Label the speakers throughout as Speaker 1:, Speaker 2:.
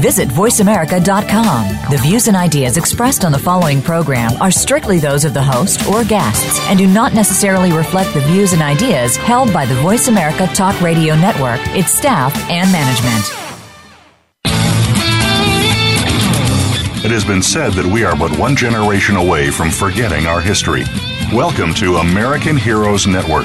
Speaker 1: Visit VoiceAmerica.com. The views and ideas expressed on the following program are strictly those of the host or guests and do not necessarily reflect the views and ideas held by the Voice America Talk Radio Network, its staff, and management.
Speaker 2: It has been said that we are but one generation away from forgetting our history. Welcome to American Heroes Network,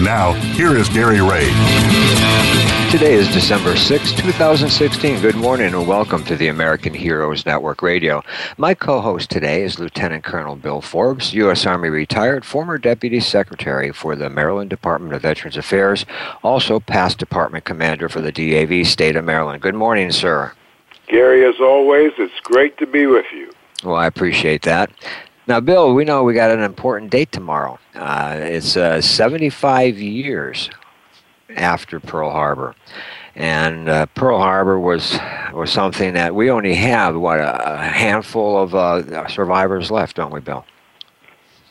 Speaker 2: Now, here is Gary Ray.
Speaker 3: Today is December 6, 2016. Good morning and welcome to the American Heroes Network Radio. My co host today is Lieutenant Colonel Bill Forbes, U.S. Army retired, former Deputy Secretary for the Maryland Department of Veterans Affairs, also past Department Commander for the DAV State of Maryland. Good morning, sir.
Speaker 4: Gary, as always, it's great to be with you.
Speaker 3: Well, I appreciate that. Now, Bill, we know we got an important date tomorrow. Uh, it's uh, 75 years after Pearl Harbor, and uh, Pearl Harbor was was something that we only have what a, handful of uh, survivors left, don't we, Bill?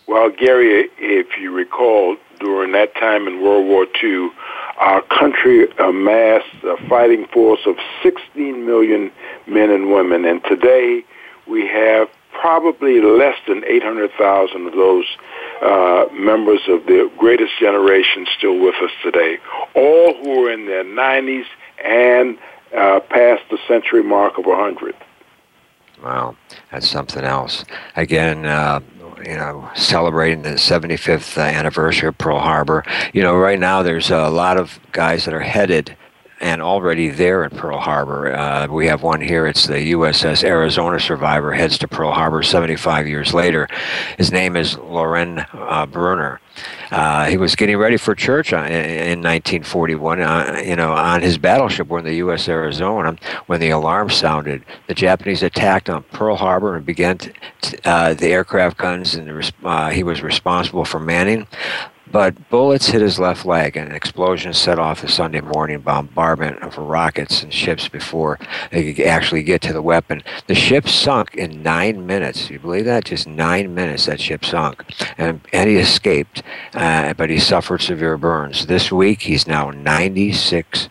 Speaker 4: Well, Gary, if you recall, during that time in World War II, our country amassed a fighting force of 16 million men and women, and today we have probably less than 800,000 of those uh, members of the greatest generation still with us today, all who are in their 90s and uh, past the century mark of 100.
Speaker 3: Wow, that's something else. Again, uh, you know, celebrating the 75th anniversary of Pearl Harbor. You know, right now there's a lot of guys that are headed and already there in Pearl Harbor. Uh, we have one here. It's the USS Arizona survivor heads to Pearl Harbor 75 years later. His name is Lauren uh, Bruner. Uh, he was getting ready for church in, in 1941. Uh, you know, on his battleship, when the U.S. Arizona, when the alarm sounded, the Japanese attacked on Pearl Harbor and began uh, the aircraft guns, and uh, he was responsible for manning. But bullets hit his left leg, and an explosion set off the Sunday morning bombardment of rockets and ships before they could actually get to the weapon. The ship sunk in nine minutes. You believe that? Just nine minutes that ship sunk. And, and he escaped, uh, but he suffered severe burns. This week, he's now 96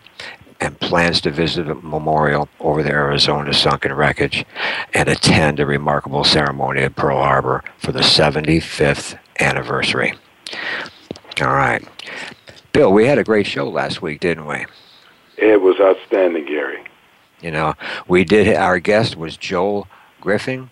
Speaker 3: and plans to visit a memorial over the Arizona sunken wreckage and attend a remarkable ceremony at Pearl Harbor for the 75th anniversary. All right. Bill, we had a great show last week, didn't we?
Speaker 4: It was outstanding, Gary.
Speaker 3: You know, we did, our guest was Joel Griffin.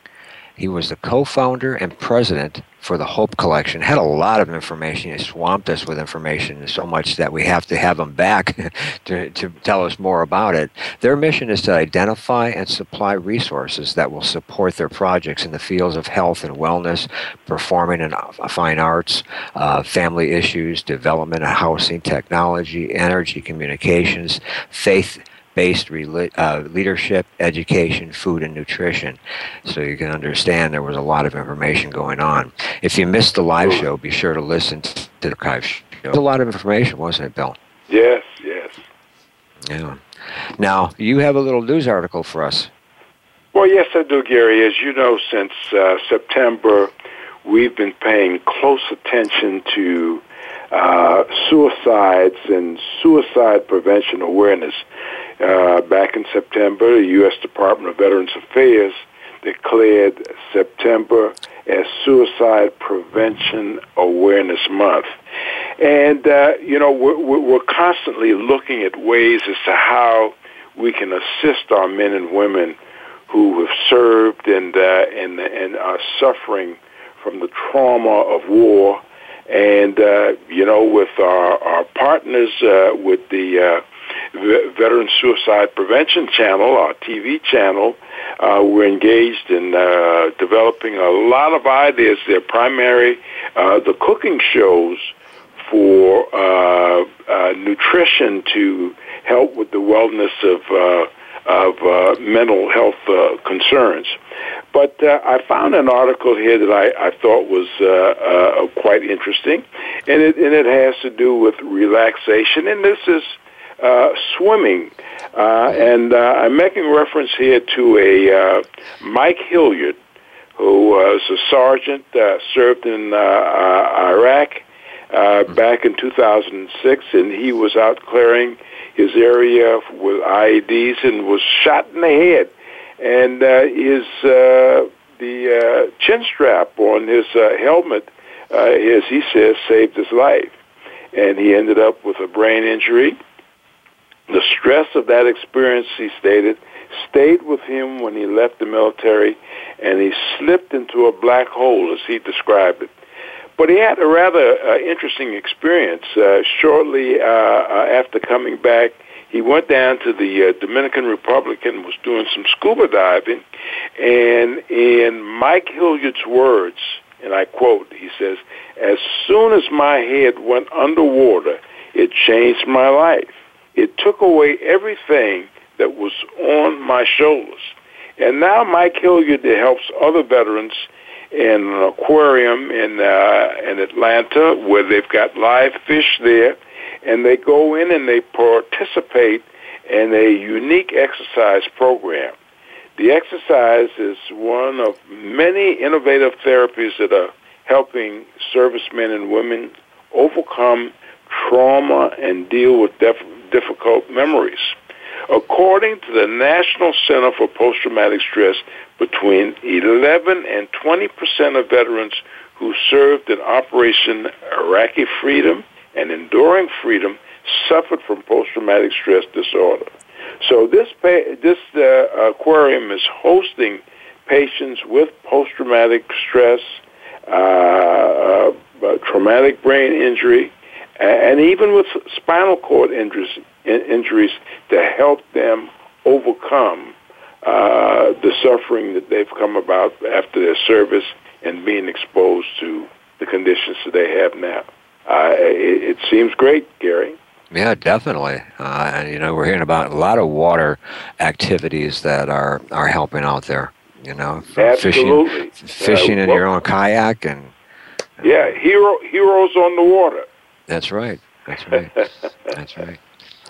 Speaker 3: He was the co founder and president for the Hope Collection. Had a lot of information. He swamped us with information so much that we have to have them back to, to tell us more about it. Their mission is to identify and supply resources that will support their projects in the fields of health and wellness, performing and fine arts, uh, family issues, development and housing, technology, energy, communications, faith based uh, leadership, education, food, and nutrition. So you can understand there was a lot of information going on. If you missed the live show, be sure to listen to the archive show. It was a lot of information, wasn't it, Bill?
Speaker 4: Yes, yes.
Speaker 3: Yeah. Now, you have a little news article for us.
Speaker 4: Well, yes, I do, Gary. As you know, since uh, September, we've been paying close attention to uh, suicides and suicide prevention awareness. Uh, back in September, the U.S. Department of Veterans Affairs declared September as Suicide Prevention Awareness Month. And, uh, you know, we're, we're constantly looking at ways as to how we can assist our men and women who have served and, uh, and, and are suffering from the trauma of war. And, uh, you know, with our, our partners, uh, with the uh, Veteran Suicide Prevention Channel, our TV channel, uh, we're engaged in uh, developing a lot of ideas. They're primary, uh, the cooking shows for uh, uh, nutrition to help with the wellness of uh, of uh, mental health uh, concerns. But uh, I found an article here that I, I thought was uh, uh, quite interesting, and it, and it has to do with relaxation, and this is uh, swimming. Uh, and uh, I'm making reference here to a uh, Mike Hilliard, who was a sergeant, uh, served in uh, uh, Iraq uh, back in 2006, and he was out clearing his area with IEDs and was shot in the head. And uh, his uh, the uh, chin strap on his uh, helmet, uh, as he says, saved his life. And he ended up with a brain injury. The stress of that experience, he stated, stayed with him when he left the military, and he slipped into a black hole, as he described it. But he had a rather uh, interesting experience. Uh, shortly uh, uh, after coming back, he went down to the uh, Dominican Republic and was doing some scuba diving. And in Mike Hilliard's words, and I quote, he says, As soon as my head went underwater, it changed my life. It took away everything that was on my shoulders. And now Mike Hilliard helps other veterans in an aquarium in uh, in Atlanta where they've got live fish there, and they go in and they participate in a unique exercise program. The exercise is one of many innovative therapies that are helping servicemen and women overcome trauma and deal with def- difficult memories. According to the National Center for Post-Traumatic Stress, between 11 and 20 percent of veterans who served in Operation Iraqi Freedom and Enduring Freedom suffered from post-traumatic stress disorder. So this this uh, aquarium is hosting patients with post-traumatic stress, uh, uh, traumatic brain injury, and even with spinal cord injuries, injuries to help them overcome uh, the suffering that they've come about after their service and being exposed to the conditions that they have now. Uh, it, it, seems great, Gary.
Speaker 3: Yeah, definitely. Uh, and you know, we're hearing about a lot of water activities that are are helping out there. You know,
Speaker 4: Absolutely.
Speaker 3: fishing, fishing uh, in your own kayak, and
Speaker 4: yeah, hero heroes on the water.
Speaker 3: That's right. That's right. That's right.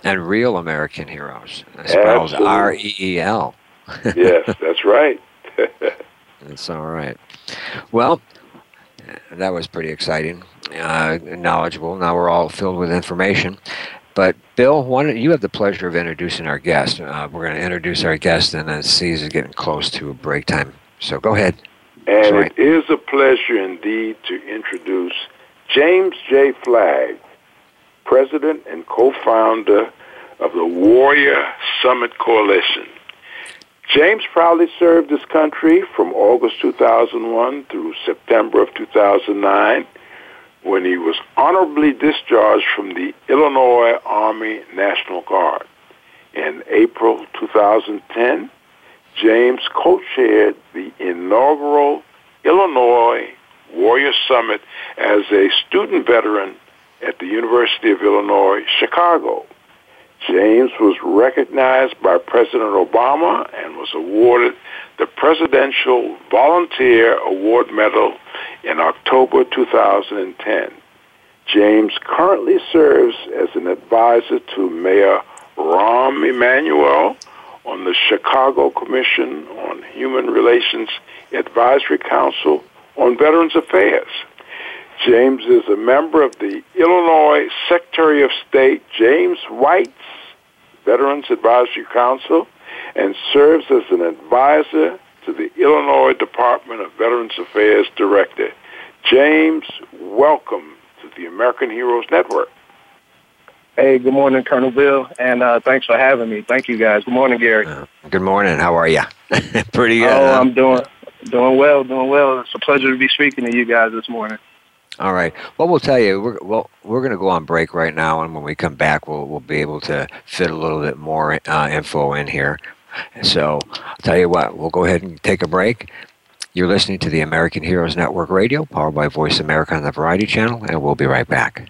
Speaker 3: And real American heroes. Spells R E E L
Speaker 4: yes, that's right.
Speaker 3: that's all right. Well, that was pretty exciting, uh, knowledgeable. Now we're all filled with information. But Bill, one, you have the pleasure of introducing our guest. Uh, we're going to introduce our guest, and then see is getting close to break time. So go ahead.
Speaker 4: And right. it is a pleasure indeed to introduce James J. Flagg, president and co-founder of the Warrior Summit Coalition. James proudly served his country from August 2001 through September of 2009 when he was honorably discharged from the Illinois Army National Guard. In April 2010, James co-chaired the inaugural Illinois Warrior Summit as a student veteran at the University of Illinois, Chicago. James was recognized by President Obama and was awarded the Presidential Volunteer Award Medal in October 2010. James currently serves as an advisor to Mayor Rahm Emanuel on the Chicago Commission on Human Relations Advisory Council on Veterans Affairs. James is a member of the Illinois Secretary of State James White's Veterans Advisory Council and serves as an advisor to the Illinois Department of Veterans Affairs Director. James, welcome to the American Heroes Network.
Speaker 5: Hey, good morning, Colonel Bill, and uh, thanks for having me. Thank you, guys. Good morning, Gary. Uh,
Speaker 3: good morning. How are you? Pretty good.
Speaker 5: Oh, huh? I'm doing doing well, doing well. It's a pleasure to be speaking to you guys this morning.
Speaker 3: All right. Well, we'll tell you. We're well, we're going to go on break right now, and when we come back, we'll we'll be able to fit a little bit more uh, info in here. So I'll tell you what, we'll go ahead and take a break. You're listening to the American Heroes Network Radio, powered by Voice America on the Variety Channel, and we'll be right back.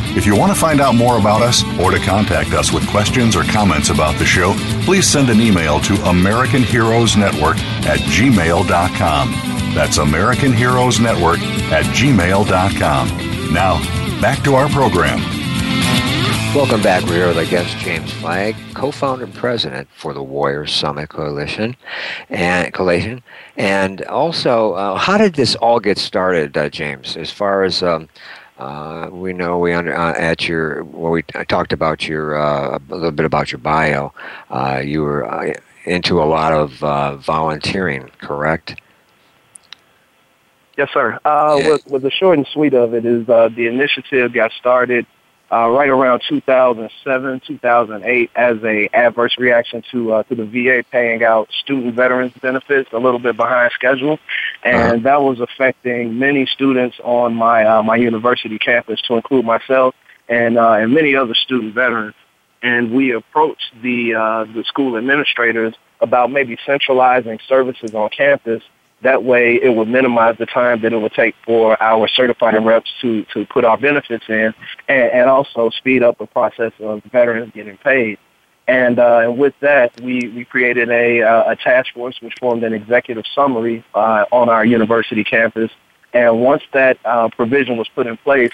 Speaker 2: If you want to find out more about us or to contact us with questions or comments about the show, please send an email to American Heroes Network at gmail.com. That's American Heroes Network at gmail.com. Now, back to our program.
Speaker 3: Welcome back. We're here with our guest, James Flagg, co-founder and president for the Warriors Summit Coalition, and coalition. And also, uh, how did this all get started, uh, James? As far as um, uh, we know we under, uh, at your well we talked about your uh, a little bit about your bio. Uh, you were uh, into a lot of volunteering, correct?
Speaker 5: Yes, sir. Yeah. The short and sweet of it is the initiative got started uh, right around 2007, 2008, as a adverse reaction to uh, to the VA paying out student veterans benefits a little bit behind schedule, and uh-huh. that was affecting many students on my uh, my university campus, to include myself and uh, and many other student veterans. And we approached the uh, the school administrators about maybe centralizing services on campus that way, it would minimize the time that it would take for our certified reps to, to put our benefits in and, and also speed up the process of veterans getting paid. And, uh, and with that, we, we created a, uh, a task force which formed an executive summary uh, on our university campus. And once that uh, provision was put in place,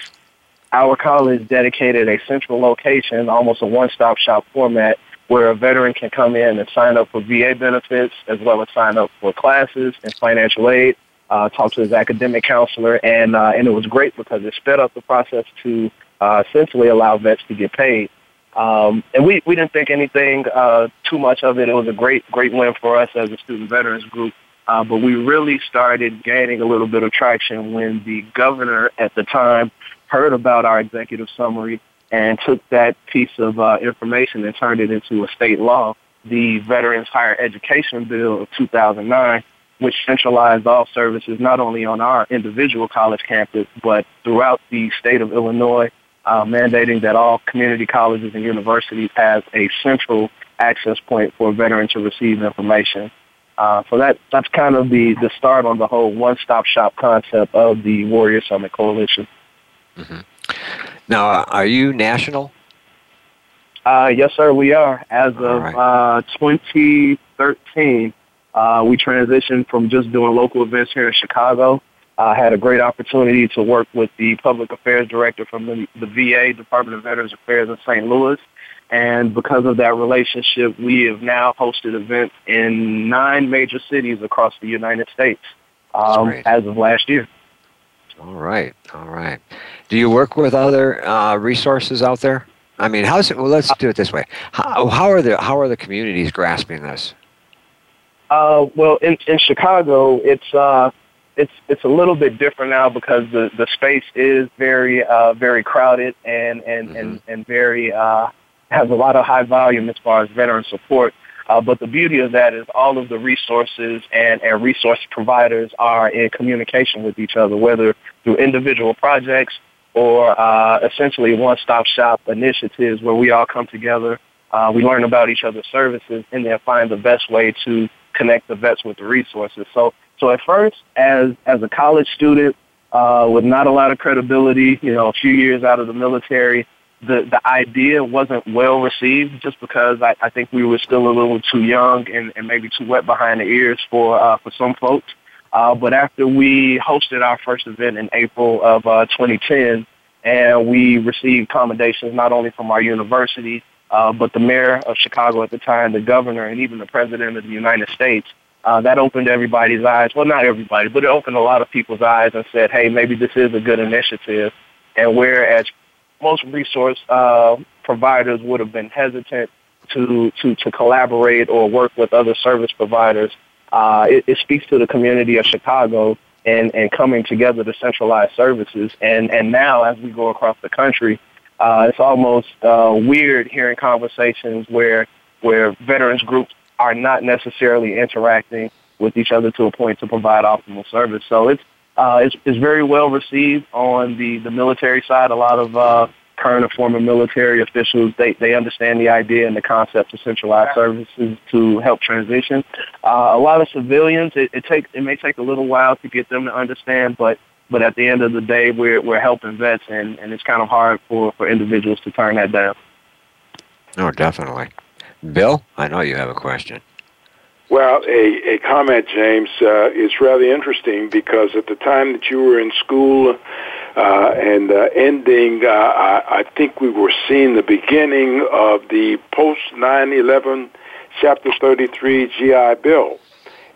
Speaker 5: our college dedicated a central location, almost a one-stop shop format, where a veteran can come in and sign up for VA benefits as well as sign up for classes and financial aid, uh, talk to his academic counselor, and uh, and it was great because it sped up the process to uh, essentially allow vets to get paid. Um, and we, we didn't think anything uh, too much of it. It was a great great win for us as a student veterans group. Uh, but we really started gaining a little bit of traction when the governor at the time heard about our executive summary and took that piece of uh, information and turned it into a state law, the Veterans Higher Education Bill of 2009, which centralized all services not only on our individual college campus, but throughout the state of Illinois, uh, mandating that all community colleges and universities have a central access point for a veteran to receive information. Uh, so that that's kind of the, the start on the whole one-stop shop concept of the Warrior Summit Coalition.
Speaker 3: Mm-hmm. Now, are you national?
Speaker 5: Uh, yes, sir, we are. As of right. uh, 2013, uh, we transitioned from just doing local events here in Chicago. I had a great opportunity to work with the public affairs director from the, the VA, Department of Veterans Affairs in St. Louis. And because of that relationship, we have now hosted events in nine major cities across the United States um, as of last year.
Speaker 3: All right, all right. Do you work with other uh, resources out there? I mean, how's it? Well, let's do it this way. How, how are the how are the communities grasping this?
Speaker 5: Uh, well, in, in Chicago, it's uh, it's it's a little bit different now because the, the space is very uh, very crowded and and, mm-hmm. and, and very uh, has a lot of high volume as far as veteran support. Uh, but the beauty of that is all of the resources and, and resource providers are in communication with each other, whether through individual projects or uh, essentially one-stop shop initiatives where we all come together, uh, we learn about each other's services, and then find the best way to connect the vets with the resources. So, so at first, as as a college student uh, with not a lot of credibility, you know, a few years out of the military, the the idea wasn't well received just because I, I think we were still a little too young and, and maybe too wet behind the ears for uh, for some folks. Uh, but after we hosted our first event in April of uh, 2010, and we received commendations not only from our university, uh, but the mayor of Chicago at the time, the governor, and even the president of the United States, uh, that opened everybody's eyes. Well, not everybody, but it opened a lot of people's eyes and said, hey, maybe this is a good initiative. And whereas most resource uh, providers would have been hesitant to, to, to collaborate or work with other service providers. Uh, it, it speaks to the community of Chicago and, and coming together to centralize services. And, and now, as we go across the country, uh, it's almost uh, weird hearing conversations where where veterans groups are not necessarily interacting with each other to a point to provide optimal service. So it's uh, it's, it's very well received on the, the military side. A lot of uh, current and former military officials, they, they understand the idea and the concept of centralized services to help transition. Uh, a lot of civilians, it, it, take, it may take a little while to get them to understand, but, but at the end of the day, we're, we're helping vets, and, and it's kind of hard for, for individuals to turn that down.
Speaker 3: Oh, definitely. Bill, I know you have a question.
Speaker 4: Well, a, a comment, James, uh, is rather interesting because at the time that you were in school uh, and uh, ending, uh, I, I think we were seeing the beginning of the post 9 11 Chapter 33 GI Bill.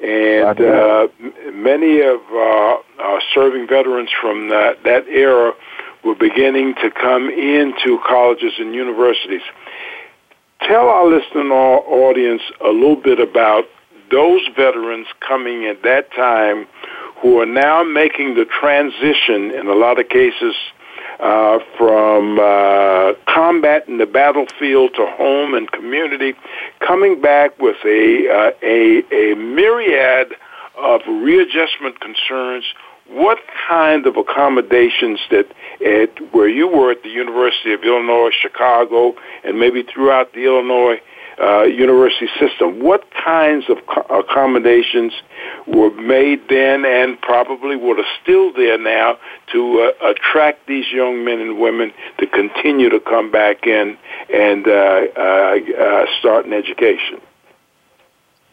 Speaker 4: And uh, many of uh, our serving veterans from that, that era were beginning to come into colleges and universities. Tell our listening audience a little bit about those veterans coming at that time who are now making the transition in a lot of cases uh, from uh, combat in the battlefield to home and community, coming back with a, uh, a, a myriad of readjustment concerns. What kind of accommodations that at where you were at the University of Illinois Chicago and maybe throughout the Illinois uh, university system. What kinds of co- accommodations were made then and probably what are still there now to uh, attract these young men and women to continue to come back in and uh, uh, uh start an education?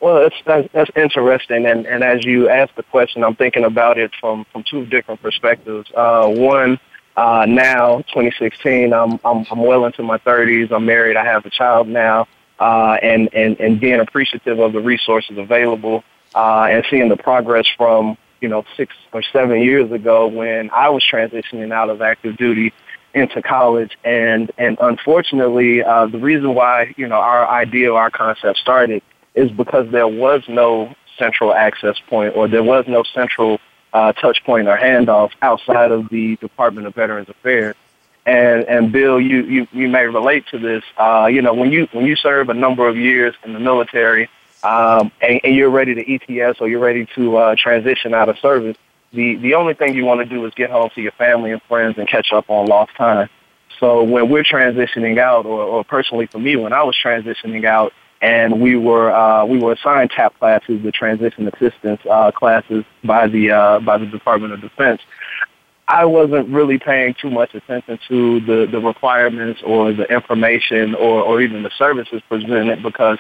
Speaker 5: Well, that's, that's, that's interesting, and, and as you ask the question, I'm thinking about it from, from two different perspectives. One, uh, now, 2016, I'm, I'm I'm well into my 30s. I'm married. I have a child now uh, and, and, and being appreciative of the resources available uh, and seeing the progress from, you know, six or seven years ago when I was transitioning out of active duty into college. And, and unfortunately, uh, the reason why, you know, our idea, our concept started is because there was no central access point or there was no central uh, touch point or handoff outside of the Department of Veterans Affairs. And and Bill, you you, you may relate to this. Uh, you know, when you when you serve a number of years in the military, um, and, and you're ready to ETS or you're ready to uh, transition out of service, the the only thing you want to do is get home to your family and friends and catch up on lost time. So when we're transitioning out, or, or personally for me, when I was transitioning out, and we were uh, we were assigned TAP classes, the transition assistance uh, classes by the uh, by the Department of Defense. I wasn't really paying too much attention to the, the requirements or the information or, or even the services presented because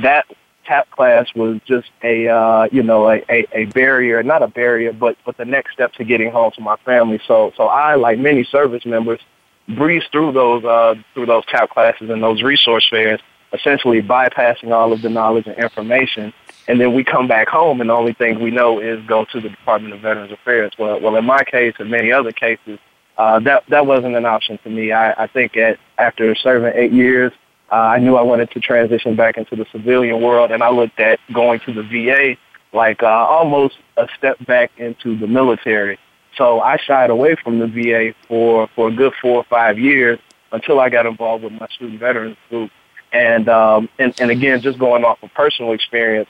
Speaker 5: that tap class was just a uh, you know a, a, a barrier, not a barrier, but but the next step to getting home to my family. So so I, like many service members, breezed through those uh, through those tap classes and those resource fairs, essentially bypassing all of the knowledge and information and then we come back home and the only thing we know is go to the Department of Veterans Affairs. Well, well, in my case and many other cases, uh, that that wasn't an option to me. I, I think at after serving eight years, uh, I knew I wanted to transition back into the civilian world, and I looked at going to the VA like uh, almost a step back into the military. So I shied away from the VA for, for a good four or five years until I got involved with my student veterans group. And, um, and, and again, just going off of personal experience,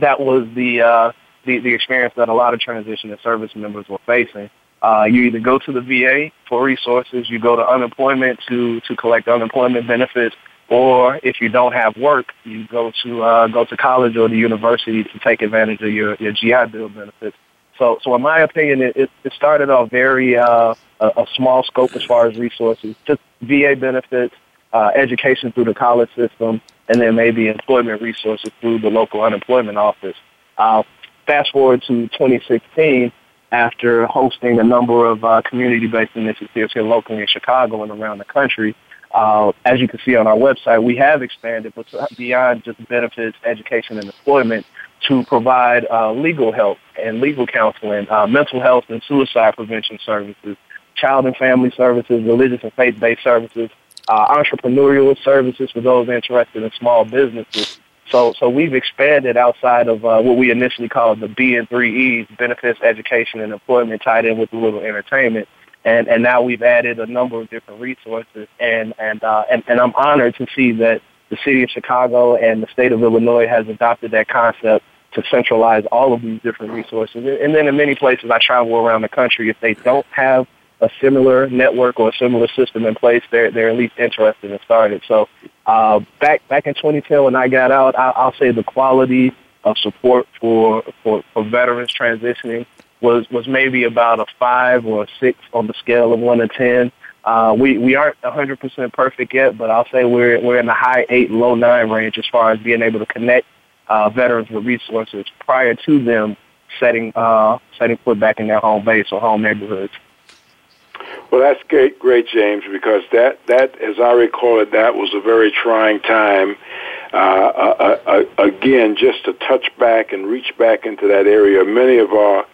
Speaker 5: that was the, uh, the, the experience that a lot of transition and service members were facing. Uh, you either go to the VA for resources, you go to unemployment to, to collect unemployment benefits, or if you don't have work, you go to uh, go to college or the university to take advantage of your, your GI Bill benefits. So, so in my opinion, it, it started off very uh, a, a small scope as far as resources, just VA benefits, uh, education through the college system, and then maybe employment resources through the local unemployment office. Uh, fast forward to 2016, after hosting a number of uh, community-based initiatives here locally in Chicago and around the country, uh, as you can see on our website, we have expanded but beyond just benefits, education, and employment to provide uh, legal help and legal counseling, uh, mental health and suicide prevention services, child and family services, religious and faith-based services, uh, entrepreneurial services for those interested in small businesses. So, so we've expanded outside of uh, what we initially called the B and three E's: benefits, education, and employment, tied in with a little entertainment and and now we've added a number of different resources, and and uh, and, and I'm honored to see that the city of Chicago and the state of Illinois has adopted that concept to centralize all of these different resources. And then in many places I travel around the country, if they don't have a similar network or a similar system in place, they're they're at least interested in starting. So uh, back back in 2010 when I got out, I, I'll say the quality of support for for, for veterans transitioning was was maybe about a five or a six on the scale of one to ten. Uh, we we aren't 100% perfect yet, but I'll say we're we're in the high eight, low nine range as far as being able to connect uh, veterans with resources prior to them setting uh, setting foot back in their home base or home neighborhoods.
Speaker 4: Well, that's great, great, James, because that that, as I recall it, that was a very trying time. Uh, uh, uh, again, just to touch back and reach back into that area. Many of our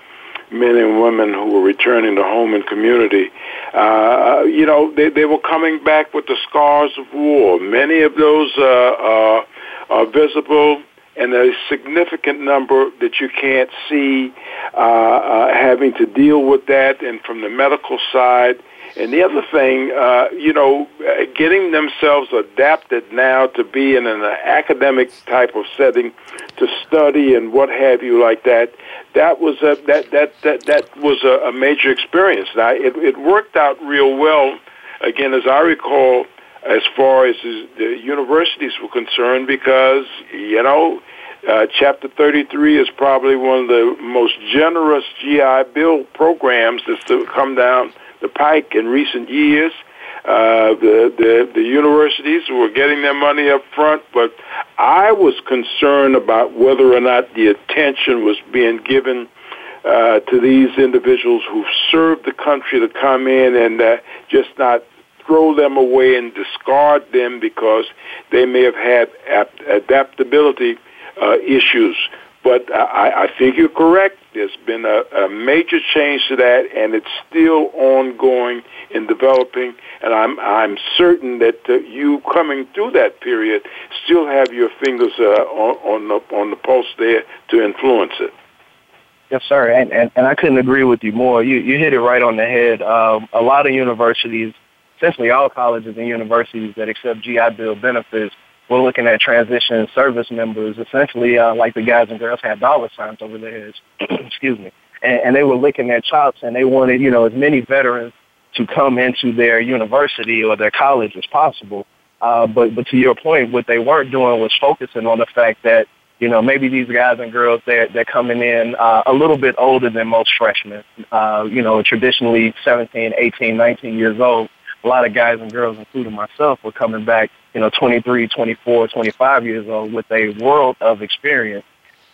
Speaker 4: men and women who were returning to home and community, uh, you know, they, they were coming back with the scars of war. Many of those uh, uh, are visible, and a significant number that you can't see uh, uh, having to deal with that. And from the medical side, and the other thing, uh, you know, getting themselves adapted now to be in an academic type of setting to study and what have you like that, that was a, that, that, that, that was a, a major experience. Now, it, it worked out real well. Again, as I recall, as far as the universities were concerned, because, you know, uh, Chapter 33 is probably one of the most generous GI Bill programs that's come down the pike in recent years. Uh, the, the the universities were getting their money up front, but I was concerned about whether or not the attention was being given uh, to these individuals who've served the country to come in and uh, just not throw them away and discard them because they may have had adaptability uh, issues. But I, I think you're correct. There's been a, a major change to that, and it's still ongoing in developing. And I'm I'm certain that uh, you coming through that period still have your fingers uh, on, on the on the pulse there to influence it.
Speaker 5: Yes, sir, and, and and I couldn't agree with you more. You you hit it right on the head. Um, a lot of universities, essentially all colleges and universities that accept GI Bill benefits, we're looking at transition service members, essentially uh, like the guys and girls had dollar signs over their heads. Excuse me. And, and they were licking their chops, and they wanted, you know, as many veterans to come into their university or their college as possible. Uh, but, but to your point, what they weren't doing was focusing on the fact that, you know, maybe these guys and girls, they're, they're coming in uh, a little bit older than most freshmen, uh, you know, traditionally 17, 18, 19 years old. A lot of guys and girls, including myself, were coming back you know, 23, 24, 25 years old with a world of experience.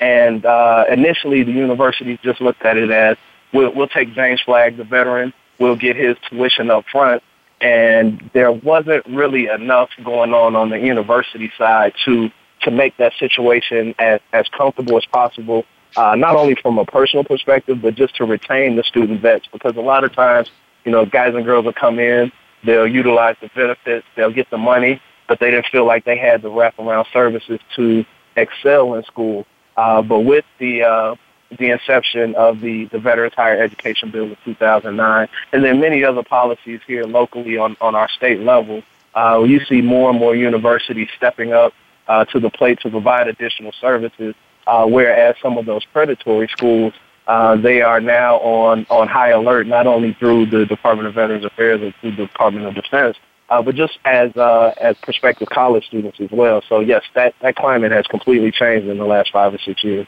Speaker 5: And uh, initially, the universities just looked at it as we'll, we'll take James Flagg, the veteran, we'll get his tuition up front. And there wasn't really enough going on on the university side to to make that situation as, as comfortable as possible, uh, not only from a personal perspective, but just to retain the student vets. Because a lot of times, you know, guys and girls will come in, they'll utilize the benefits, they'll get the money, but they didn't feel like they had the wraparound services to excel in school. Uh, but with the uh, the inception of the, the Veterans Higher Education Bill of 2009, and then many other policies here locally on, on our state level, uh, you see more and more universities stepping up uh, to the plate to provide additional services, uh, whereas some of those predatory schools, uh, they are now on, on high alert, not only through the Department of Veterans Affairs and through the Department of Defense, uh, but just as uh, as prospective college students as well. So yes, that, that climate has completely changed in the last five or six years.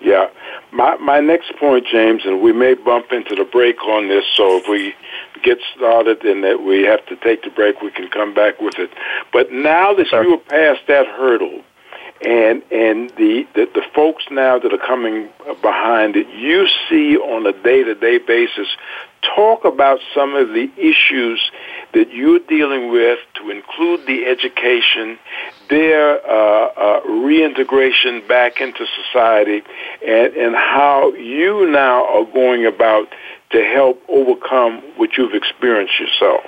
Speaker 4: Yeah. My my next point, James, and we may bump into the break on this, so if we get started and that we have to take the break, we can come back with it. But now that you are past that hurdle, and and the, the the folks now that are coming behind it, you see on a day to day basis. Talk about some of the issues that you're dealing with to include the education, their uh, uh, reintegration back into society, and, and how you now are going about to help overcome what you've experienced yourself.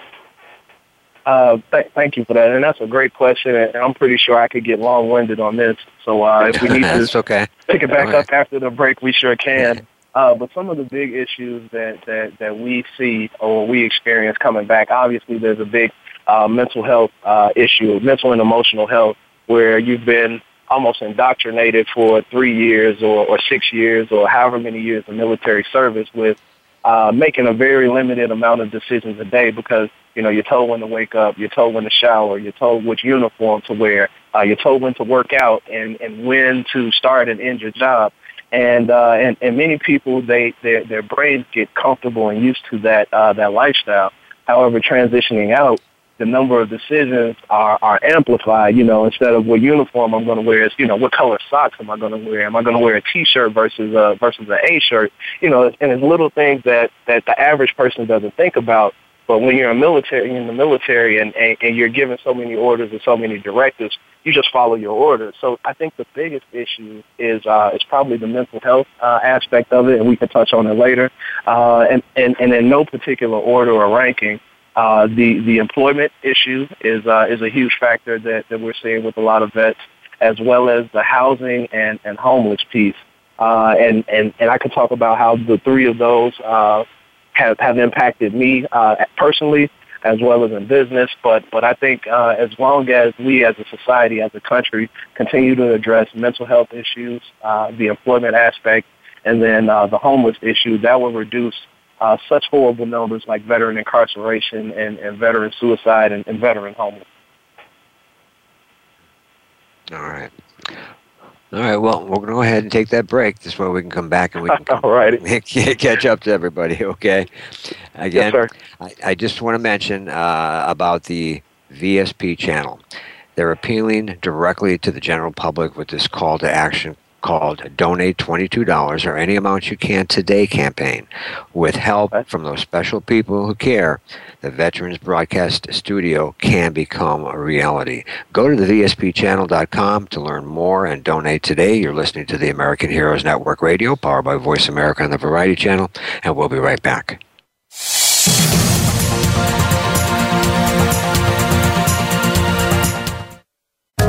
Speaker 5: Uh, th- thank you for that, and that's a great question. And I'm pretty sure I could get long-winded on this. So uh, if we need
Speaker 3: to okay.
Speaker 5: pick it back okay. up after the break, we sure can. Uh, but some of the big issues that, that, that we see or we experience coming back, obviously there's a big uh, mental health uh, issue, mental and emotional health, where you've been almost indoctrinated for three years or, or six years or however many years of military service with uh, making a very limited amount of decisions a day because you know you're told when to wake up, you're told when to shower, you're told which uniform to wear, uh, you're told when to work out and and when to start and end your job and uh, and and many people they their their brains get comfortable and used to that uh, that lifestyle. However, transitioning out, the number of decisions are are amplified. You know, instead of what uniform I'm going to wear, is you know what color socks am I going to wear? Am I going to wear a T-shirt versus a versus an A shirt? You know, and it's little things that that the average person doesn't think about but when you're a military, you're in the military, and, and, and you're given so many orders and so many directives, you just follow your orders. So I think the biggest issue is uh, is probably the mental health uh, aspect of it, and we can touch on it later. Uh, and, and and in no particular order or ranking, uh, the the employment issue is uh, is a huge factor that, that we're seeing with a lot of vets, as well as the housing and, and homeless piece. Uh, and, and, and I could talk about how the three of those uh, have, have impacted me uh, personally as well as in business. But but I think uh, as long as we as a society, as a country, continue to address mental health issues, uh, the employment aspect, and then uh, the homeless issue, that will reduce uh, such horrible numbers like veteran incarceration and, and veteran suicide and, and veteran homelessness.
Speaker 3: All right. All right. Well, we're going to go ahead and take that break. This way we can come back and we can
Speaker 5: All right.
Speaker 3: catch up to everybody. Okay. Again,
Speaker 5: yes,
Speaker 3: I, I, just want to mention uh, about the VSP channel. They're appealing directly to the general public with this call to action called Donate $22 or any amount you can today campaign. With help from those special people who care, the Veterans Broadcast Studio can become a reality. Go to the VSPchannel.com to learn more and donate today. You're listening to the American Heroes Network Radio, powered by Voice America on the Variety Channel, and we'll be right back.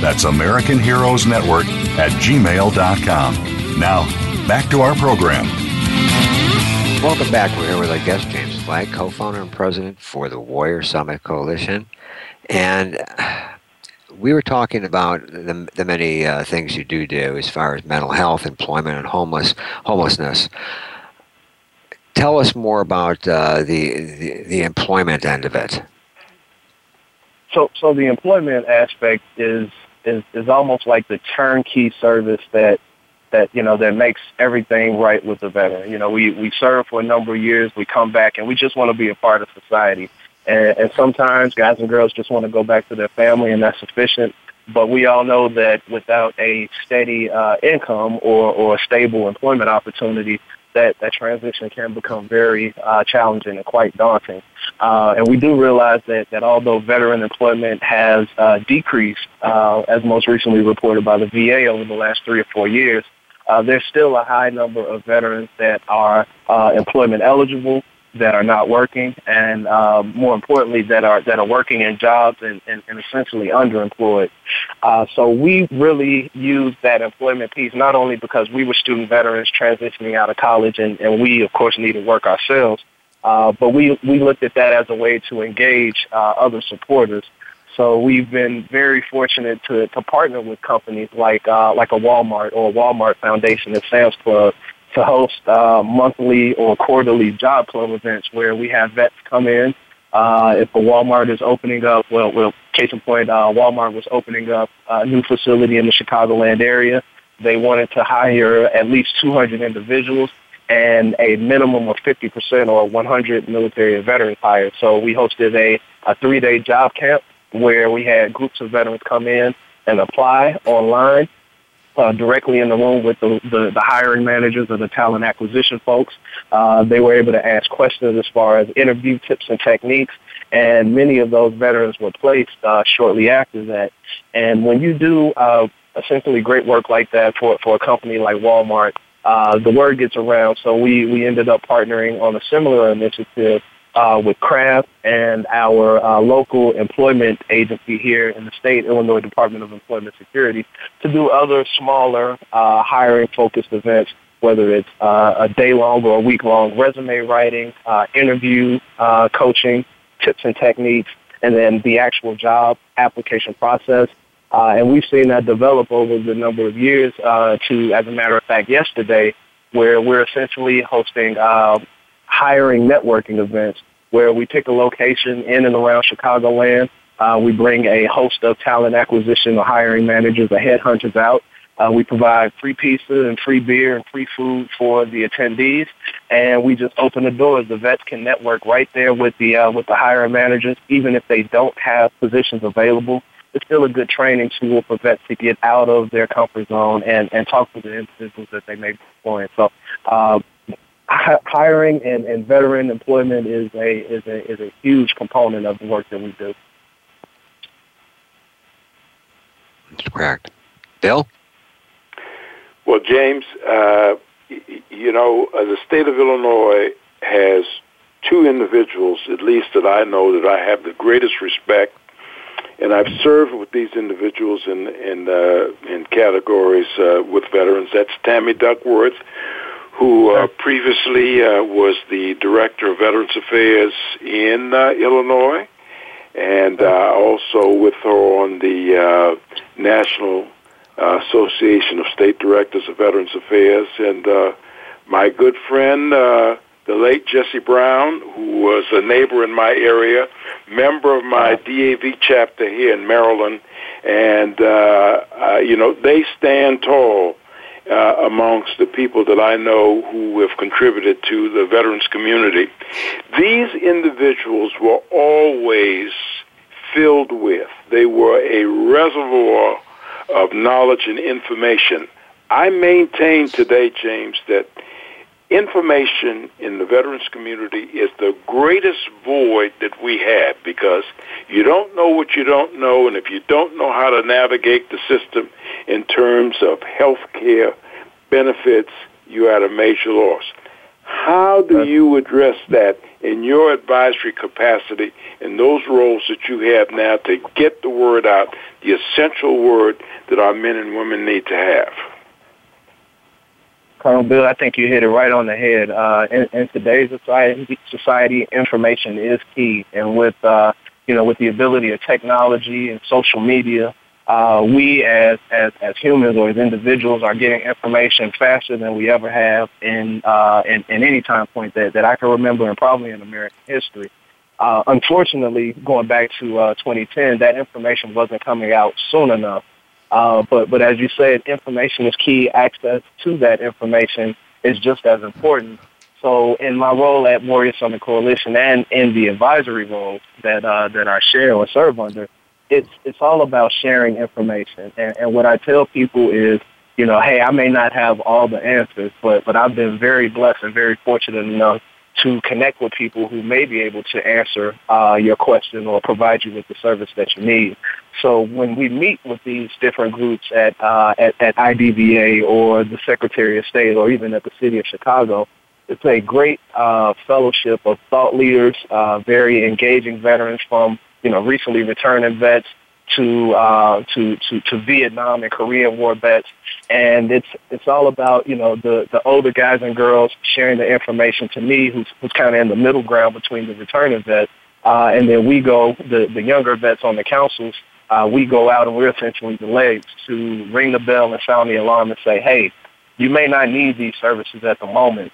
Speaker 2: That's American Heroes Network at gmail.com. Now, back to our program.
Speaker 3: Welcome back. We're here with our guest, James Flagg, co founder and president for the Warrior Summit Coalition. And we were talking about the, the many uh, things you do do as far as mental health, employment, and homeless homelessness. Tell us more about uh, the, the, the employment end of it.
Speaker 5: So, so the employment aspect is is is almost like the turnkey service that that you know that makes everything right with the veteran. You know, we we serve for a number of years, we come back, and we just want to be a part of society. And, and sometimes guys and girls just want to go back to their family, and that's sufficient. But we all know that without a steady uh, income or, or a stable employment opportunity, that, that transition can become very uh, challenging and quite daunting. Uh, and we do realize that, that although veteran employment has uh, decreased, uh, as most recently reported by the VA over the last three or four years, uh, there's still a high number of veterans that are uh, employment eligible that are not working, and um, more importantly, that are that are working in jobs and, and, and essentially underemployed. Uh, so we really use that employment piece not only because we were student veterans transitioning out of college, and, and we of course needed work ourselves, uh, but we we looked at that as a way to engage uh, other supporters. So we've been very fortunate to, to partner with companies like uh, like a Walmart or a Walmart Foundation and Sam's Club to host uh, monthly or quarterly job club events where we have vets come in. Uh, if a Walmart is opening up, well, well, case in point, uh, Walmart was opening up a new facility in the Chicagoland area. They wanted to hire at least 200 individuals and a minimum of 50% or 100 military and veterans hired. So we hosted a, a three-day job camp where we had groups of veterans come in and apply online uh, directly in the room with the, the, the, hiring managers or the talent acquisition folks. Uh, they were able to ask questions as far as interview tips and techniques, and many of those veterans were placed uh, shortly after that. And when you do uh, essentially great work like that for, for a company like Walmart, uh, the word gets around. So we, we ended up partnering on a similar initiative uh, with Kraft and our uh, local employment agency here in the state, Illinois Department of Employment Security, to do other smaller uh, hiring focused events, whether it's uh, a day long or a week long resume writing, uh, interview uh, coaching, tips and techniques, and then the actual job application process. Uh, and we've seen that develop over the number of years uh, to, as a matter of fact, yesterday, where we're essentially hosting uh, hiring networking events where we pick a location in and around Chicagoland. Uh, we bring a host of talent acquisition or hiring managers or headhunters out. Uh, we provide free pizza and free beer and free food for the attendees, and we just open the doors. The vets can network right there with the uh, with the hiring managers, even if they don't have positions available. It's still a good training tool for vets to get out of their comfort zone and, and talk to the individuals that they may be employing. So uh, hiring and, and veteran employment is a is a is a huge component of the work that we do.
Speaker 3: That's correct. Bill.
Speaker 4: Well, James, uh, you know, uh, the state of Illinois has two individuals, at least that I know, that I have the greatest respect, and I've served with these individuals in in uh, in categories uh, with veterans. That's Tammy Duckworth, who uh, previously uh, was the director of Veterans Affairs in uh, Illinois, and uh, also with her on the uh, National uh, Association of State Directors of Veterans Affairs, and uh, my good friend, uh, the late Jesse Brown, who was a neighbor in my area, member of my DAV chapter here in Maryland, and uh, uh, you know they stand tall uh, amongst the people that I know who have contributed to the veterans community. These individuals were always filled with, they were a reservoir of knowledge and information. I maintain today, James, that information in the veterans community is the greatest void that we have because you don't know what you don't know, and if you don't know how to navigate the system in terms of health care benefits, you're at a major loss. How do you address that in your advisory capacity in those roles that you have now to get the word out, the essential word that our men and women need to have?
Speaker 5: Colonel Bill, I think you hit it right on the head. Uh, in, in today's society, society, information is key, and with uh, you know, with the ability of technology and social media, uh, we as, as as humans or as individuals are getting information faster than we ever have in uh, in, in any time point that, that I can remember, and probably in American history. Uh, unfortunately, going back to uh, 2010, that information wasn't coming out soon enough. Uh, but but as you said, information is key. Access to that information is just as important. So in my role at Warrior Summit Coalition and in the advisory role that uh, that I share or serve under, it's it's all about sharing information. And, and what I tell people is, you know, hey, I may not have all the answers, but but I've been very blessed and very fortunate enough to connect with people who may be able to answer uh, your question or provide you with the service that you need. So when we meet with these different groups at uh, at, at IDVA or the Secretary of State or even at the City of Chicago, it's a great uh, fellowship of thought leaders, uh, very engaging veterans from you know, recently returning vets to uh, to to to Vietnam and Korean War vets, and it's it's all about you know the the older guys and girls sharing the information to me, who's who's kind of in the middle ground between the returning vets, uh, and then we go the the younger vets on the councils. Uh, we go out and we're essentially the legs to ring the bell and sound the alarm and say, hey, you may not need these services at the moment,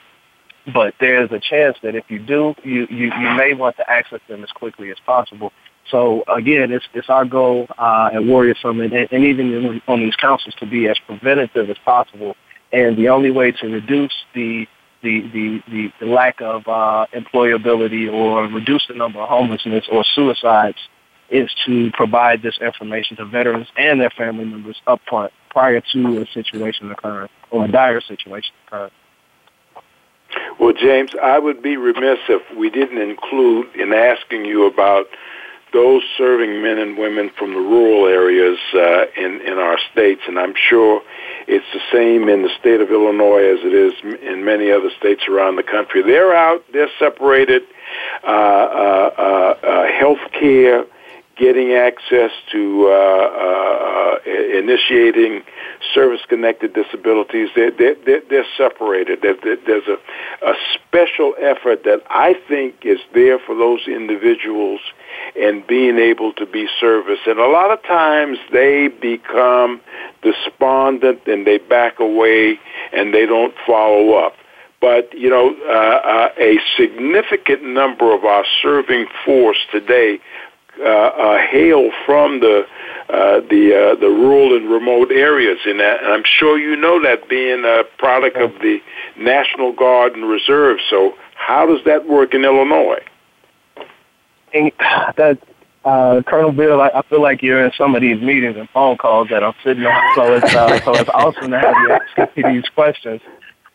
Speaker 5: but there's a chance that if you do, you, you, you may want to access them as quickly as possible. So again, it's it's our goal uh, at Warrior Summit, and, and even in, on these councils, to be as preventative as possible. And the only way to reduce the the the, the, the lack of uh, employability or reduce the number of homelessness or suicides is to provide this information to veterans and their family members up front prior to a situation occurring or a dire situation occurring.
Speaker 4: Well, James, I would be remiss if we didn't include in asking you about those serving men and women from the rural areas uh, in in our states, and I'm sure it's the same in the state of Illinois as it is in many other states around the country. They're out, they're separated. Uh, uh, uh, uh, health care getting access to uh, uh, uh, initiating service-connected disabilities. They're, they're, they're separated. There's a, a special effort that I think is there for those individuals and being able to be serviced. And a lot of times they become despondent and they back away and they don't follow up but you know, uh, uh, a significant number of our serving force today hail from the uh, the uh, the rural and remote areas in that. And I'm sure you know that being a product of the National Guard and Reserve. So how does that work in Illinois?
Speaker 5: And that uh, Colonel Bill, I, I feel like you're in some of these meetings and phone calls that I'm sitting on. So it's uh, so it's awesome to have you asking me these questions.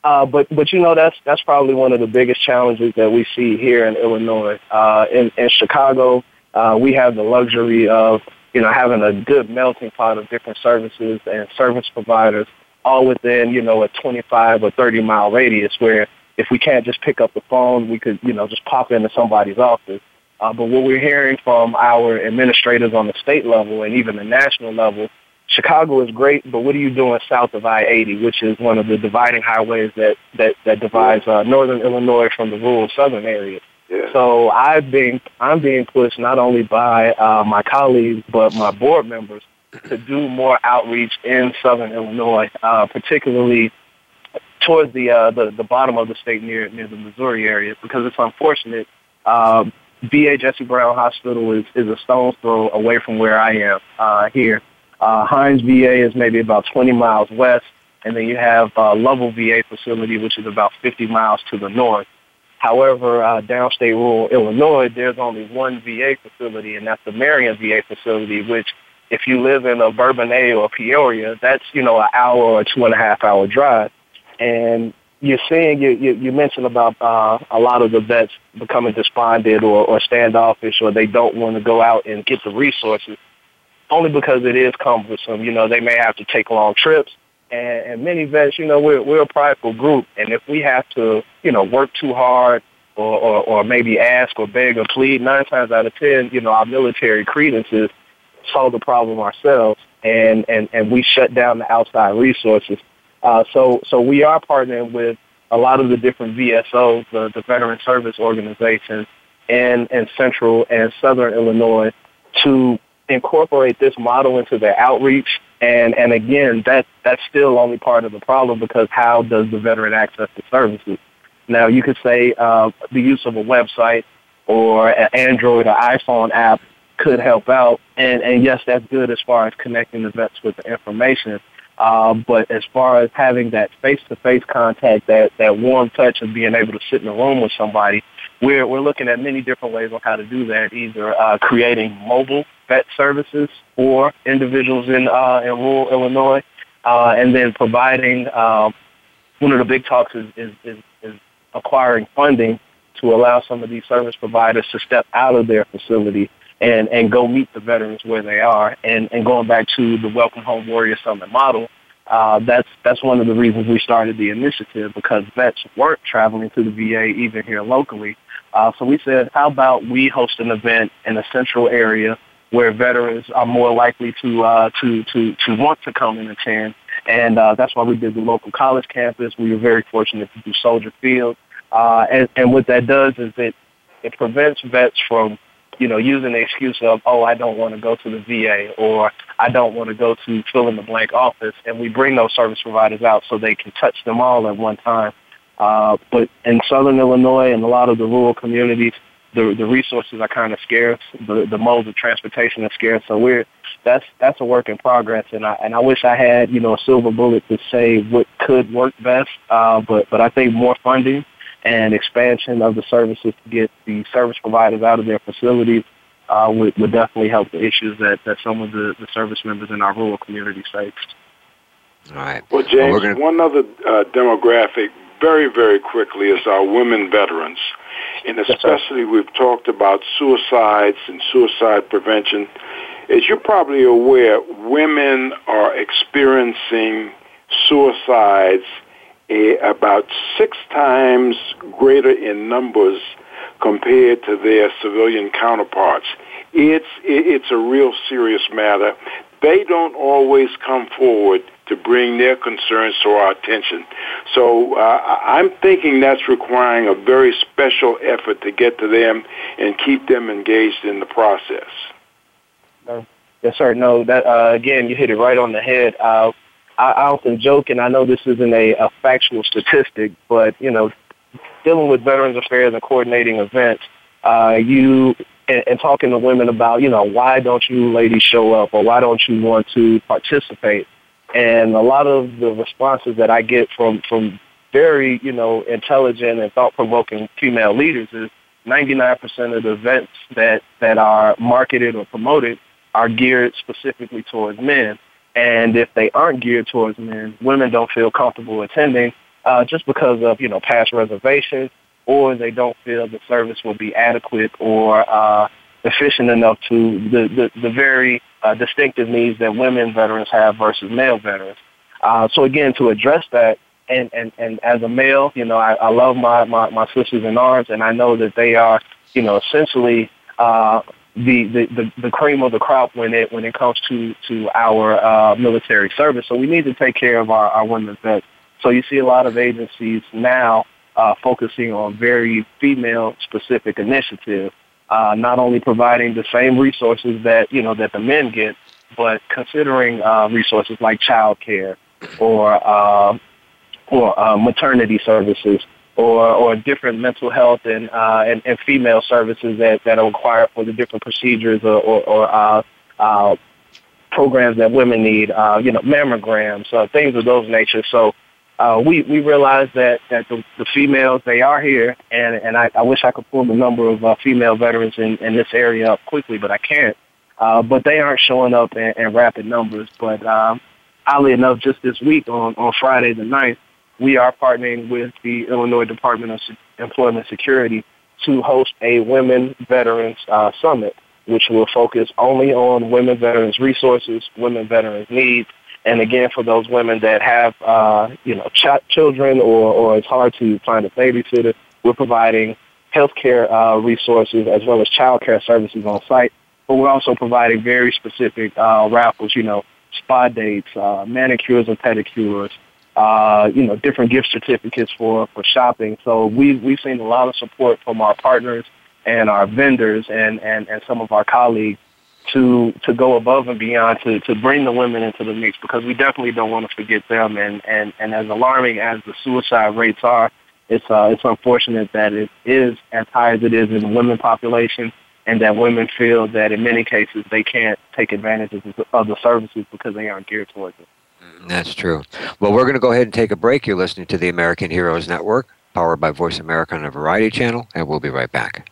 Speaker 5: Uh, but but you know that's that's probably one of the biggest challenges that we see here in Illinois. Uh, in in Chicago, uh, we have the luxury of you know having a good melting pot of different services and service providers all within you know a 25 or 30 mile radius where if we can't just pick up the phone we could you know just pop into somebody's office uh, but what we're hearing from our administrators on the state level and even the national level Chicago is great, but what are you doing south of I-80, which is one of the dividing highways that that that divides uh, northern Illinois from the rural southern areas? So I've been I'm being pushed not only by uh, my colleagues but my board members to do more outreach in Southern Illinois, uh, particularly towards the, uh, the the bottom of the state near near the Missouri area, because it's unfortunate. Um, VA Jesse Brown Hospital is is a stone's throw away from where I am uh, here. Uh, Hines VA is maybe about 20 miles west, and then you have uh, Lovell VA facility, which is about 50 miles to the north. However, uh, downstate rural Illinois, there's only one VA facility, and that's the Marion VA facility, which if you live in a Bourbonnais or Peoria, that's you know an hour or two and a half hour drive, and you're seeing you you, you mentioned about uh, a lot of the vets becoming despondent or, or standoffish, or they don't want to go out and get the resources, only because it is cumbersome. You know, they may have to take long trips, and, and many vets, you know, we're we're a prideful group, and if we have to, you know, work too hard. Or, or, or maybe ask or beg or plead. Nine times out of ten, you know, our military credences solve the problem ourselves, and and and we shut down the outside resources. Uh, so so we are partnering with a lot of the different VSOs, the, the veteran service organizations, and, in central and southern Illinois to incorporate this model into their outreach. And and again, that that's still only part of the problem because how does the veteran access the services? Now you could say uh, the use of a website or an Android or iPhone app could help out. And, and yes, that's good as far as connecting the vets with the information. Uh, but as far as having that face-to-face contact, that, that warm touch of being able to sit in a room with somebody, we're, we're looking at many different ways on how to do that, either uh, creating mobile vet services for individuals in, uh, in rural Illinois, uh, and then providing, um, one of the big talks is, is, is, is acquiring funding to allow some of these service providers to step out of their facility and, and go meet the veterans where they are. And, and going back to the Welcome Home Warrior Summit model, uh, that's that's one of the reasons we started the initiative because vets weren't traveling to the VA even here locally. Uh, so we said, how about we host an event in a central area where veterans are more likely to uh, to to to want to come and attend, and uh, that's why we did the local college campus. We were very fortunate to do Soldier Field, uh, and and what that does is it it prevents vets from you know, using the excuse of, oh, I don't want to go to the VA or I don't want to go to fill in the blank office. And we bring those service providers out so they can touch them all at one time. Uh, but in Southern Illinois and a lot of the rural communities, the, the resources are kind of scarce. The, the modes of transportation are scarce. So we're, that's, that's a work in progress. And I, and I wish I had, you know, a silver bullet to say what could work best. Uh, but, but I think more funding and expansion of the services to get the service providers out of their facilities uh, would, would definitely help the issues that, that some of the, the service members in our rural communities face.
Speaker 3: All right.
Speaker 4: Well, James, well, gonna... one other uh, demographic, very, very quickly, is our women veterans. And especially, we've talked about suicides and suicide prevention. As you're probably aware, women are experiencing suicides a, about six times greater in numbers compared to their civilian counterparts. It's it's a real serious matter. They don't always come forward to bring their concerns to our attention. So uh, I'm thinking that's requiring a very special effort to get to them and keep them engaged in the process.
Speaker 5: Yes, sir. No, that uh, again, you hit it right on the head. Uh, I, I often joke, and I know this isn't a, a factual statistic, but you know, dealing with Veterans Affairs and coordinating events, uh, you and, and talking to women about, you know, why don't you ladies show up or why don't you want to participate? And a lot of the responses that I get from from very, you know, intelligent and thought-provoking female leaders is 99% of the events that that are marketed or promoted are geared specifically towards men. And if they aren't geared towards men, women don't feel comfortable attending uh, just because of, you know, past reservations or they don't feel the service will be adequate or uh, efficient enough to the, the, the very uh, distinctive needs that women veterans have versus male veterans. Uh, so again, to address that, and, and, and as a male, you know, I, I love my, my, my sisters in arms, and I know that they are, you know, essentially uh, the, the, the, the cream of the crop when it when it comes to to our uh, military service. So we need to take care of our, our women vets. So you see a lot of agencies now uh, focusing on very female specific initiatives, uh, not only providing the same resources that you know that the men get, but considering uh, resources like childcare or uh, or uh, maternity services or or different mental health and uh, and, and female services that, that are required for the different procedures or, or, or uh, uh, programs that women need, uh, you know, mammograms, uh, things of those nature. So uh, we we realize that that the, the females they are here, and and I, I wish I could pull the number of uh, female veterans in, in this area up quickly, but I can't. uh, but they aren't showing up in, in rapid numbers. But um, oddly enough, just this week on, on Friday the 9th, we are partnering with the Illinois Department of Employment Security to host a Women Veterans uh, Summit, which will focus only on women veterans resources, women veterans needs, and again for those women that have uh, you know ch- children or, or it's hard to find a babysitter, we're providing healthcare uh, resources as well as child care services on site. But we're also providing very specific uh, raffles, you know, spa dates, uh, manicures and pedicures, uh, you know, different gift certificates for, for shopping. So we've, we've seen a lot of support from our partners and our vendors and, and, and some of our colleagues to, to go above and beyond to, to bring the women into the mix because we definitely don't want to forget them. And, and, and as alarming as the suicide rates are, it's, uh, it's unfortunate that it is as high as it is in the women population and that women feel that in many cases they can't take advantage of the, services because they aren't geared towards it.
Speaker 3: That's true. Well, we're going to go ahead and take a break. You're listening to the American Heroes Network, powered by Voice America on a Variety Channel, and we'll be right back.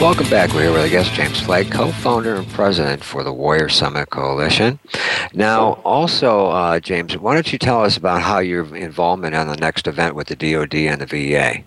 Speaker 3: Welcome back. We're here with our guest, James Flagg, co-founder and president for the Warrior Summit Coalition. Now, also, uh, James, why don't you tell us about how your involvement on the next event with the DoD and the VA?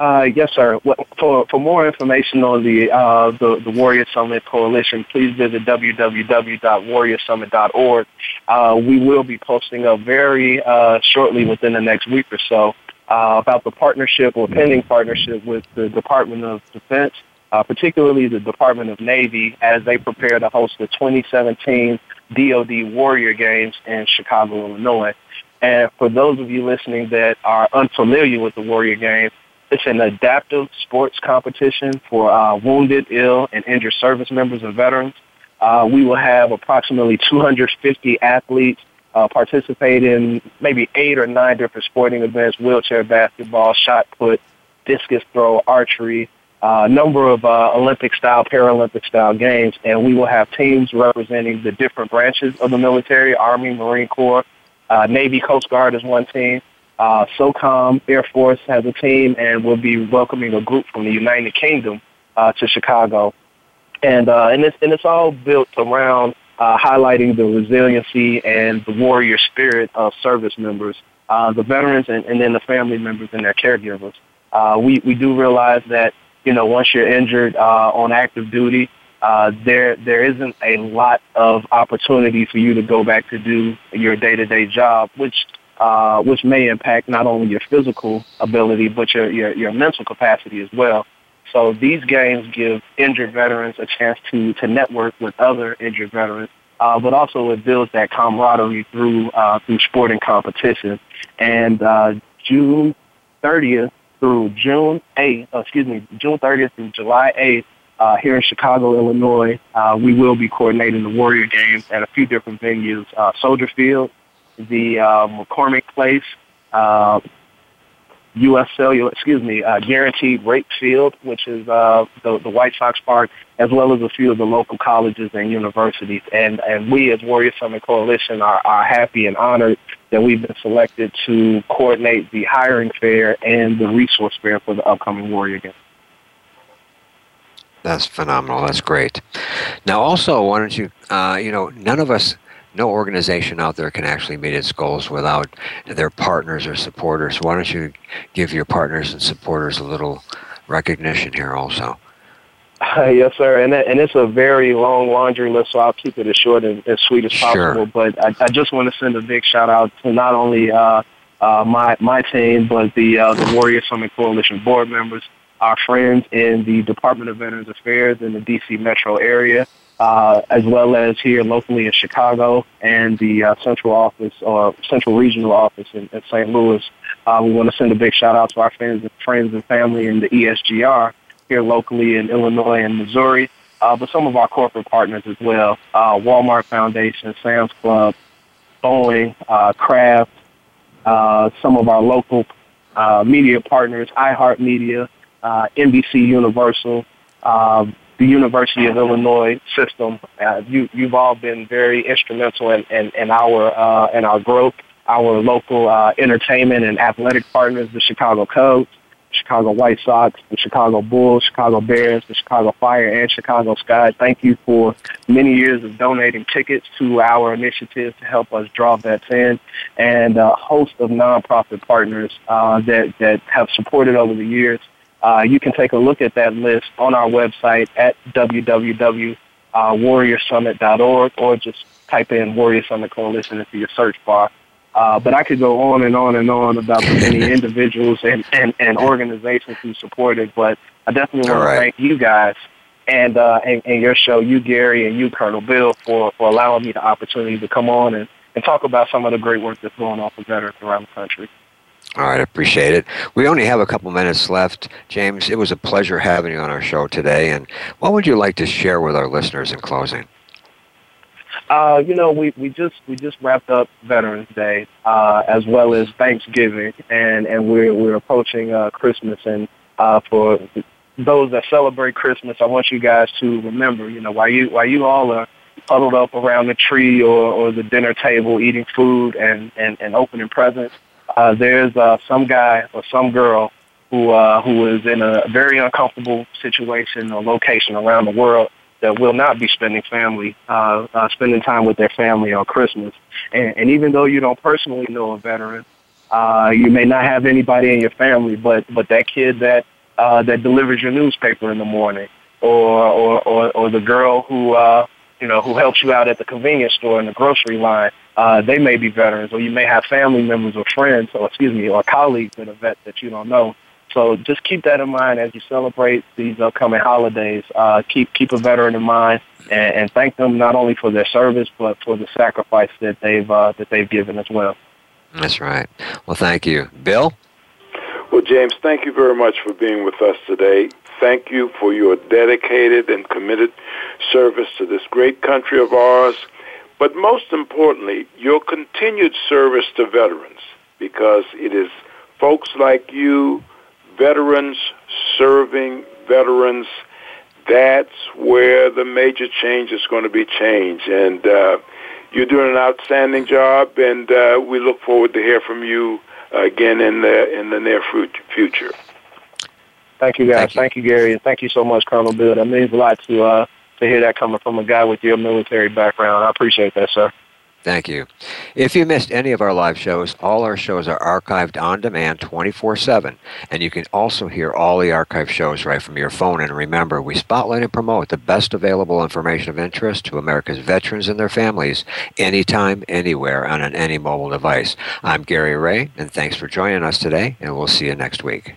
Speaker 5: Uh, yes, sir. For, for more information on the, uh, the, the Warrior Summit Coalition, please visit www.warriorsummit.org. Uh, we will be posting up very uh, shortly within the next week or so uh, about the partnership or pending partnership with the Department of Defense, uh, particularly the Department of Navy, as they prepare to host the 2017 DoD Warrior Games in Chicago, Illinois. And for those of you listening that are unfamiliar with the Warrior Games, it's an adaptive sports competition for uh, wounded, ill, and injured service members and veterans. Uh, we will have approximately 250 athletes uh, participate in maybe eight or nine different sporting events, wheelchair basketball, shot put, discus throw, archery, a uh, number of uh, Olympic style, Paralympic style games, and we will have teams representing the different branches of the military, Army, Marine Corps, uh, Navy, Coast Guard is one team. Uh, SOCOM Air Force has a team, and we'll be welcoming a group from the United Kingdom uh, to Chicago. And, uh, and, it's, and it's all built around uh, highlighting the resiliency and the warrior spirit of service members, uh, the veterans, and, and then the family members and their caregivers. Uh, we, we do realize that, you know, once you're injured uh, on active duty, uh, there there isn't a lot of opportunity for you to go back to do your day-to-day job, which uh, which may impact not only your physical ability but your, your your mental capacity as well. So these games give injured veterans a chance to, to network with other injured veterans, uh, but also it builds that camaraderie through, uh, through sporting competition. And uh, June 30th through June 8th, uh, excuse me, June 30th through July 8th, uh, here in Chicago, Illinois. Uh, we will be coordinating the Warrior games at a few different venues: uh, Soldier Field, the uh, McCormick Place, uh, U.S. Cellular, excuse me, uh, Guaranteed Rate Field, which is uh, the, the White Sox Park, as well as a few of the local colleges and universities. And, and we, as Warrior Summit Coalition, are, are happy and honored that we've been selected to coordinate the hiring fair and the resource fair for the upcoming Warrior Games.
Speaker 3: That's phenomenal. That's great. Now, also, why don't you, uh, you know, none of us no organization out there can actually meet its goals without their partners or supporters. Why don't you give your partners and supporters a little recognition here also?
Speaker 5: Uh, yes, sir. And and it's a very long laundry list, so I'll keep it as short and as sweet as possible.
Speaker 3: Sure.
Speaker 5: But I, I just want to send a big shout out to not only uh, uh, my my team, but the uh, the Warrior Summit Coalition board members, our friends in the Department of Veterans Affairs in the D.C. metro area, uh, as well as here locally in Chicago and the uh, central office or central regional office in, in St. Louis. Uh, we want to send a big shout out to our friends, friends and family in the ESGR here locally in Illinois and Missouri, uh, but some of our corporate partners as well: uh, Walmart Foundation, Sam's Club, Boeing, Kraft, some of our local media partners, iHeartMedia, NBC Universal. Uh, the University of Illinois system. Uh, you, you've all been very instrumental in, in, in our uh, in our growth. Our local uh, entertainment and athletic partners, the Chicago Cubs, Chicago White Sox, the Chicago Bulls, Chicago Bears, the Chicago Fire, and Chicago Sky. Thank you for many years of donating tickets to our initiative to help us draw vets in, and a host of nonprofit partners uh, that that have supported over the years. Uh, you can take a look at that list on our website at www.warriorsummit.org or just type in Warrior Summit Coalition into your search bar. Uh, but I could go on and on and on about the many individuals and, and, and organizations who supported, but I definitely want
Speaker 3: right.
Speaker 5: to thank you guys and, uh, and, and your show, you, Gary, and you, Colonel Bill, for, for allowing me the opportunity to come on and, and talk about some of the great work that's going on for veterans around the country.
Speaker 3: All right, appreciate it. We only have a couple minutes left. James, it was a pleasure having you on our show today. And what would you like to share with our listeners in closing?
Speaker 5: Uh, you know, we, we just we just wrapped up Veterans Day uh, as well as Thanksgiving, and, and we're we're approaching uh, Christmas. And uh, for those that celebrate Christmas, I want you guys to remember, you know, while you while you all are huddled up around the tree or, or the dinner table eating food and, and, and opening presents, uh, there's uh, some guy or some girl who uh, who is in a very uncomfortable situation or location around the world that will not be spending family uh, uh, spending time with their family on Christmas. And, and even though you don't personally know a veteran, uh, you may not have anybody in your family, but but that kid that uh, that delivers your newspaper in the morning, or or or, or the girl who uh, you know who helps you out at the convenience store in the grocery line uh, they may be veterans, or you may have family members or friends, or excuse me, or colleagues that are vets that you don't know. So just keep that in mind as you celebrate these upcoming holidays. Uh, keep keep a veteran in mind, and, and thank them not only for their service but for the sacrifice that they've uh, that they've given as well.
Speaker 3: That's right. Well, thank you, Bill.
Speaker 4: Well, James, thank you very much for being with us today. Thank you for your dedicated and committed service to this great country of ours but most importantly, your continued service to veterans, because it is folks like you, veterans serving veterans, that's where the major change is going to be changed. And uh, you're doing an outstanding job, and uh, we look forward to hear from you again in the in the near future.
Speaker 5: Thank you, guys. Thank you, thank you Gary, and thank you so much, Colonel Bill. That means a lot to uh, to hear that coming from a guy with your military background. I appreciate that, sir.
Speaker 3: Thank you. If you missed any of our live shows, all our shows are archived on demand 24 7. And you can also hear all the archive shows right from your phone. And remember, we spotlight and promote the best available information of interest to America's veterans and their families anytime, anywhere, on an any mobile device. I'm Gary Ray, and thanks for joining us today, and we'll see you next week.